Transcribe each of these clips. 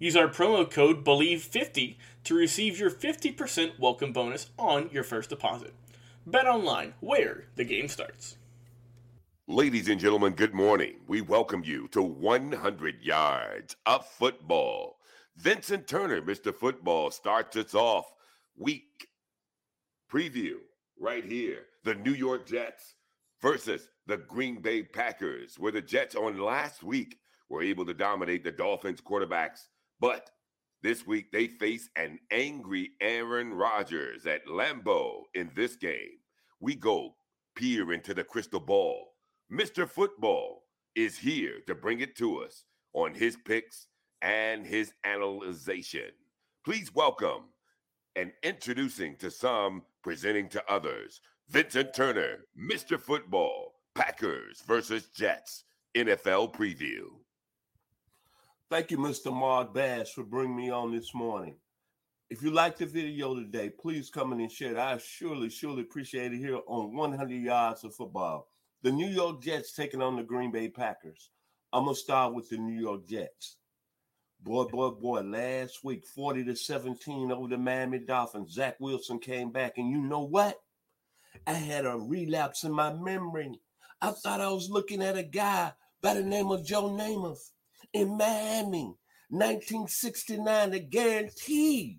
Use our promo code BELIEVE50 to receive your 50% welcome bonus on your first deposit. Bet online, where the game starts. Ladies and gentlemen, good morning. We welcome you to 100 Yards of Football. Vincent Turner, Mr. Football, starts us off week preview right here. The New York Jets versus the Green Bay Packers, where the Jets on last week were able to dominate the Dolphins quarterbacks but this week they face an angry Aaron Rodgers at Lambeau in this game. We go peer into the crystal ball. Mr. Football is here to bring it to us on his picks and his analyzation. Please welcome and introducing to some, presenting to others, Vincent Turner, Mr. Football, Packers versus Jets, NFL preview. Thank you, Mr. Mark Bass, for bringing me on this morning. If you like the video today, please come in and share it. I surely, surely appreciate it here on 100 Yards of Football. The New York Jets taking on the Green Bay Packers. I'm going to start with the New York Jets. Boy, boy, boy, last week, 40 to 17 over the Miami Dolphins. Zach Wilson came back, and you know what? I had a relapse in my memory. I thought I was looking at a guy by the name of Joe Namath in Miami, 1969, that guaranteed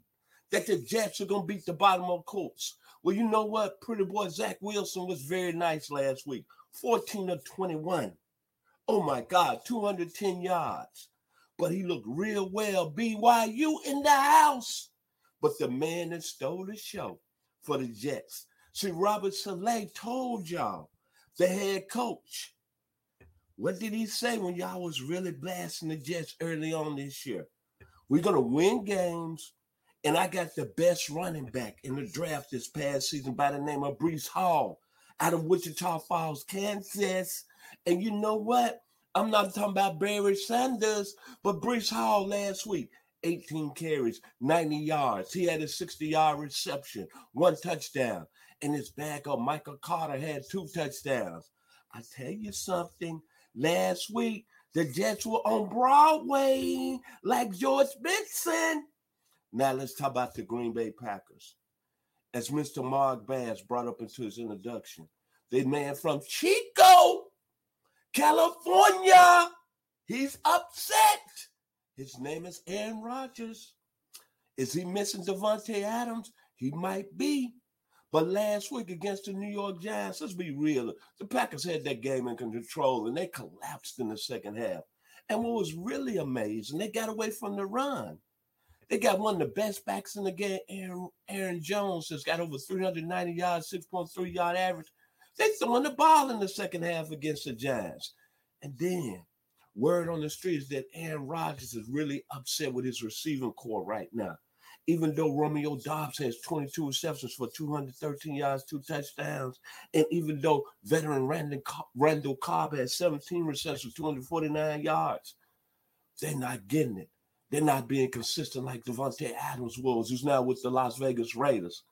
that the Jets are going to beat the Baltimore Colts. Well, you know what? Pretty boy Zach Wilson was very nice last week 14 of 21. Oh my God, 210 yards. But he looked real well. BYU in the house. But the man that stole the show for the Jets. See, Robert Saleh told y'all, the head coach, what did he say when y'all was really blasting the Jets early on this year? We're gonna win games, and I got the best running back in the draft this past season by the name of Breece Hall out of Wichita Falls, Kansas. And you know what? I'm not talking about Barry Sanders, but Breece Hall last week, 18 carries, 90 yards. He had a 60 yard reception, one touchdown. And his backup, Michael Carter, had two touchdowns. I tell you something, Last week, the Jets were on Broadway like George Benson. Now let's talk about the Green Bay Packers. As Mr. Mark Bass brought up into his introduction, the man from Chico, California, he's upset. His name is Aaron Rodgers. Is he missing Davante Adams? He might be. But last week against the New York Giants, let's be real, the Packers had that game in control and they collapsed in the second half. And what was really amazing, they got away from the run. They got one of the best backs in the game, Aaron, Aaron Jones, has got over 390 yards, 6.3 yard average. They throwing the ball in the second half against the Giants. And then word on the street is that Aaron Rodgers is really upset with his receiving corps right now even though Romeo Doubs has 22 receptions for 213 yards, two touchdowns, and even though veteran Randall, Cobb has 17 receptions, 249 yards, they're not getting it. They're not being consistent like Davante Adams was, who's now with the Las Vegas Raiders.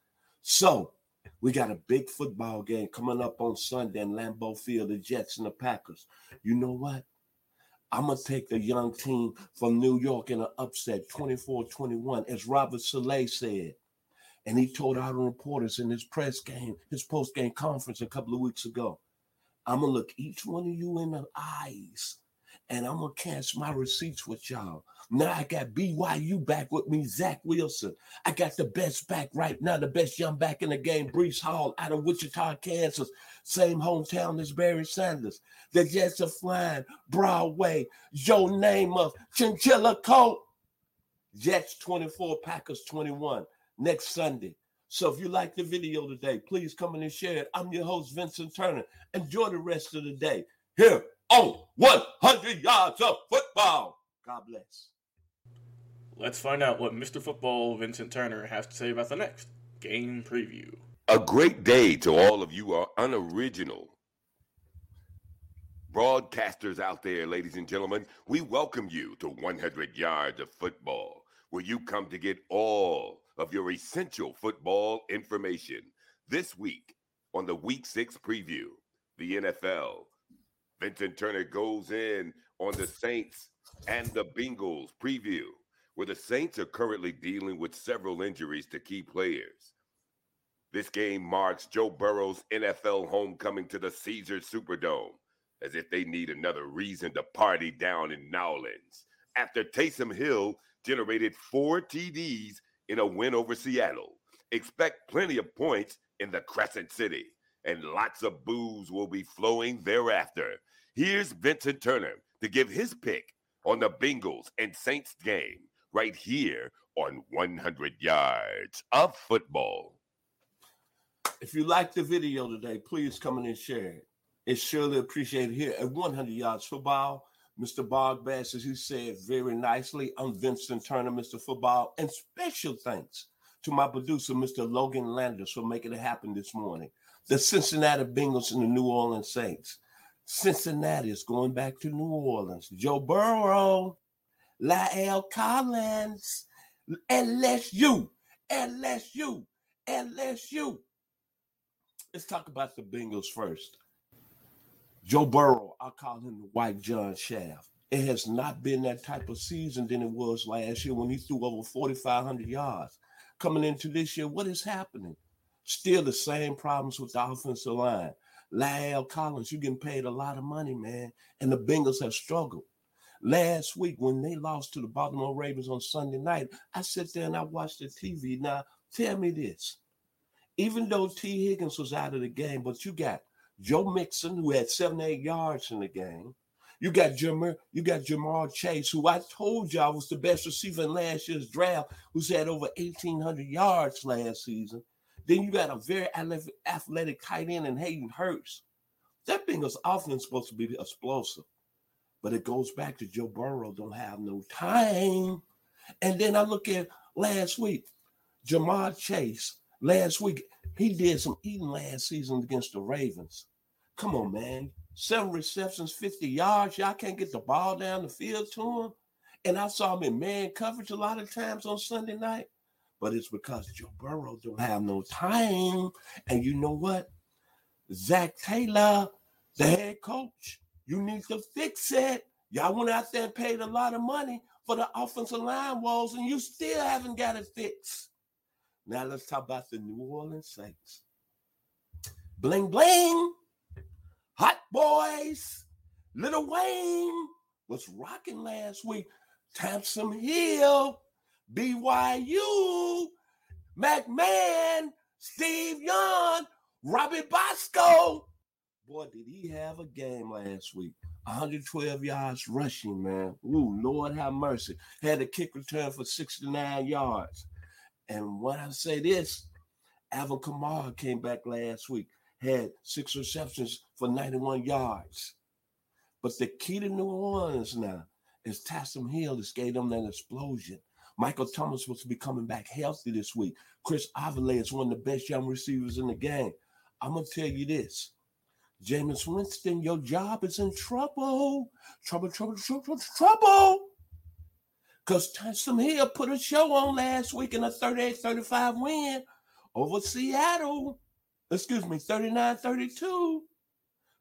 So we got a big football game coming up on Sunday in Lambeau Field, the Jets and the Packers. You know what? I'm going to take the young team from New York in an upset 24 21, as Robert Saleh said. And he told our reporters in his press game, his post game conference a couple of weeks ago I'm going to look each one of you in the eyes and I'm to cash my receipts with y'all. Now I got BYU back with me, Zach Wilson. I got the best back right now, the best young back in the game, Breece Hall out of Wichita, Kansas. Same hometown as Barry Sanders. The Jets are flying. Broadway, Joe of Chinchilla Coat. Jets 24, Packers 21 next Sunday. So if you like the video today, please come in and share it. I'm your host, Vincent Turner. Enjoy the rest of the day here on 100 Yards of Football. God bless. Let's find out what Mr. Football Vincent Turner has to say about the next game preview. A great day to all of you are unoriginal broadcasters out there, ladies and gentlemen. We welcome you to 100 Yards of Football, where you come to get all of your essential football information. This week on the Week 6 preview, the NFL, Vincent Turner goes in on the Saints and the Bengals preview where the Saints are currently dealing with several injuries to key players. This game marks Joe Burrow's NFL homecoming to the Caesars Superdome, as if they need another reason to party down in Nowlands. After Taysom Hill generated four TDs in a win over Seattle, expect plenty of points in the Crescent City, and lots of booze will be flowing thereafter. Here's Vincent Turner to give his pick on the Bengals and Saints game right here on 100 Yards of Football. If you like the video today, please come in and share it. It's surely appreciated here at 100 Yards Football. Mr. Bog Bass, as he said very nicely, I'm Vincent Turner, Mr. Football, and special thanks to my producer, Mr. Logan Landers, for making it happen this morning. The Cincinnati Bengals and the New Orleans Saints. Cincinnati is going back to New Orleans. Joe Burrow La'el Collins, LSU, LSU, LSU. Let's talk about the Bengals first. Joe Burrow, I call him the White John Shaft. It has not been that type of season than it was last year when he threw over 4,500 yards. Coming into this year, what is happening? Still the same problems with the offensive line. La'el Collins, you're getting paid a lot of money, man. And the Bengals have struggled. Last week, when they lost to the Baltimore Ravens on Sunday night, I sit there and I watched the TV. Now, tell me this. Even though Tee Higgins was out of the game, but you got Joe Mixon, who had seven, eight yards in the game. You got Jamar, you got Ja'Marr Chase, who I told y'all was the best receiver in last year's draft, who's had over 1,800 yards last season. Then you got a very athletic tight end in Hayden Hurst. That Bengals offense supposed to be explosive. But it goes back to Joe Burrow don't have no time. And then I look at last week, Ja'Marr Chase. Last week, he did some eating last season against the Ravens. Come on, man. Seven receptions, 50 yards. Y'all can't get the ball down the field to him. And I saw him in man coverage a lot of times on Sunday night. But it's because Joe Burrow don't have no time. And you know what? Zac Taylor, the head coach, you need to fix it. Y'all went out there and paid a lot of money for the offensive line walls, and you still haven't got it fixed. Now let's talk about the New Orleans Saints. Bling bling, hot boys, Lil Wayne was rocking last week. Taysom Hill, BYU, McMahon, Steve Young, Robbie Bosco, Boy, did he have a game last week. 112 yards rushing, man. Ooh, Lord have mercy. Had a kick return for 69 yards. And when I say this, Alvin Kamara came back last week, had six receptions for 91 yards. But the key to New Orleans now is Taysom Hill has gave them that explosion. Michael Thomas was to be coming back healthy this week. Chris Olave is one of the best young receivers in the game. I'm gonna tell you this: Jameis Winston, your job is in trouble. Trouble, trouble, trouble, trouble. Because Taysom Hill put a show on last week in a 38 35 win over Seattle. Excuse me, 39 32.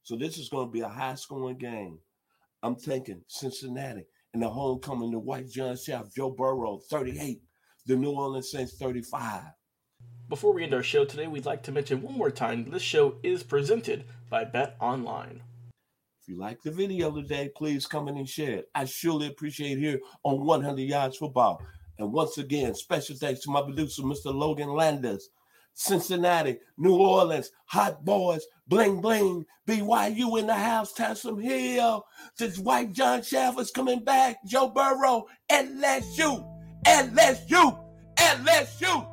So this is going to be a high scoring game. I'm thinking Cincinnati and the homecoming to White John Shaft, Joe Burrow, 38, the New Orleans Saints, 35. Before we end our show today, we'd like to mention one more time this show is presented by Bet Online. If you like the video today, please come in and share it. I surely appreciate here on 100 Yards Football. And once again, special thanks to my producer, Mr. Logan Landers. Cincinnati, New Orleans, Hot Boys, Bling Bling, BYU in the house, Taysom Hill. Since White John Shaft is coming back, Joe Burrow, LSU, LSU, LSU.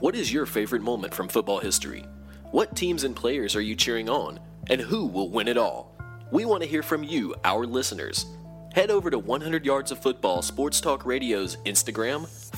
What is your favorite moment from football history? What teams and players are you cheering on? And who will win it all? We want to hear from you, our listeners. Head over to 100 Yards of Football Sports Talk Radio's Instagram,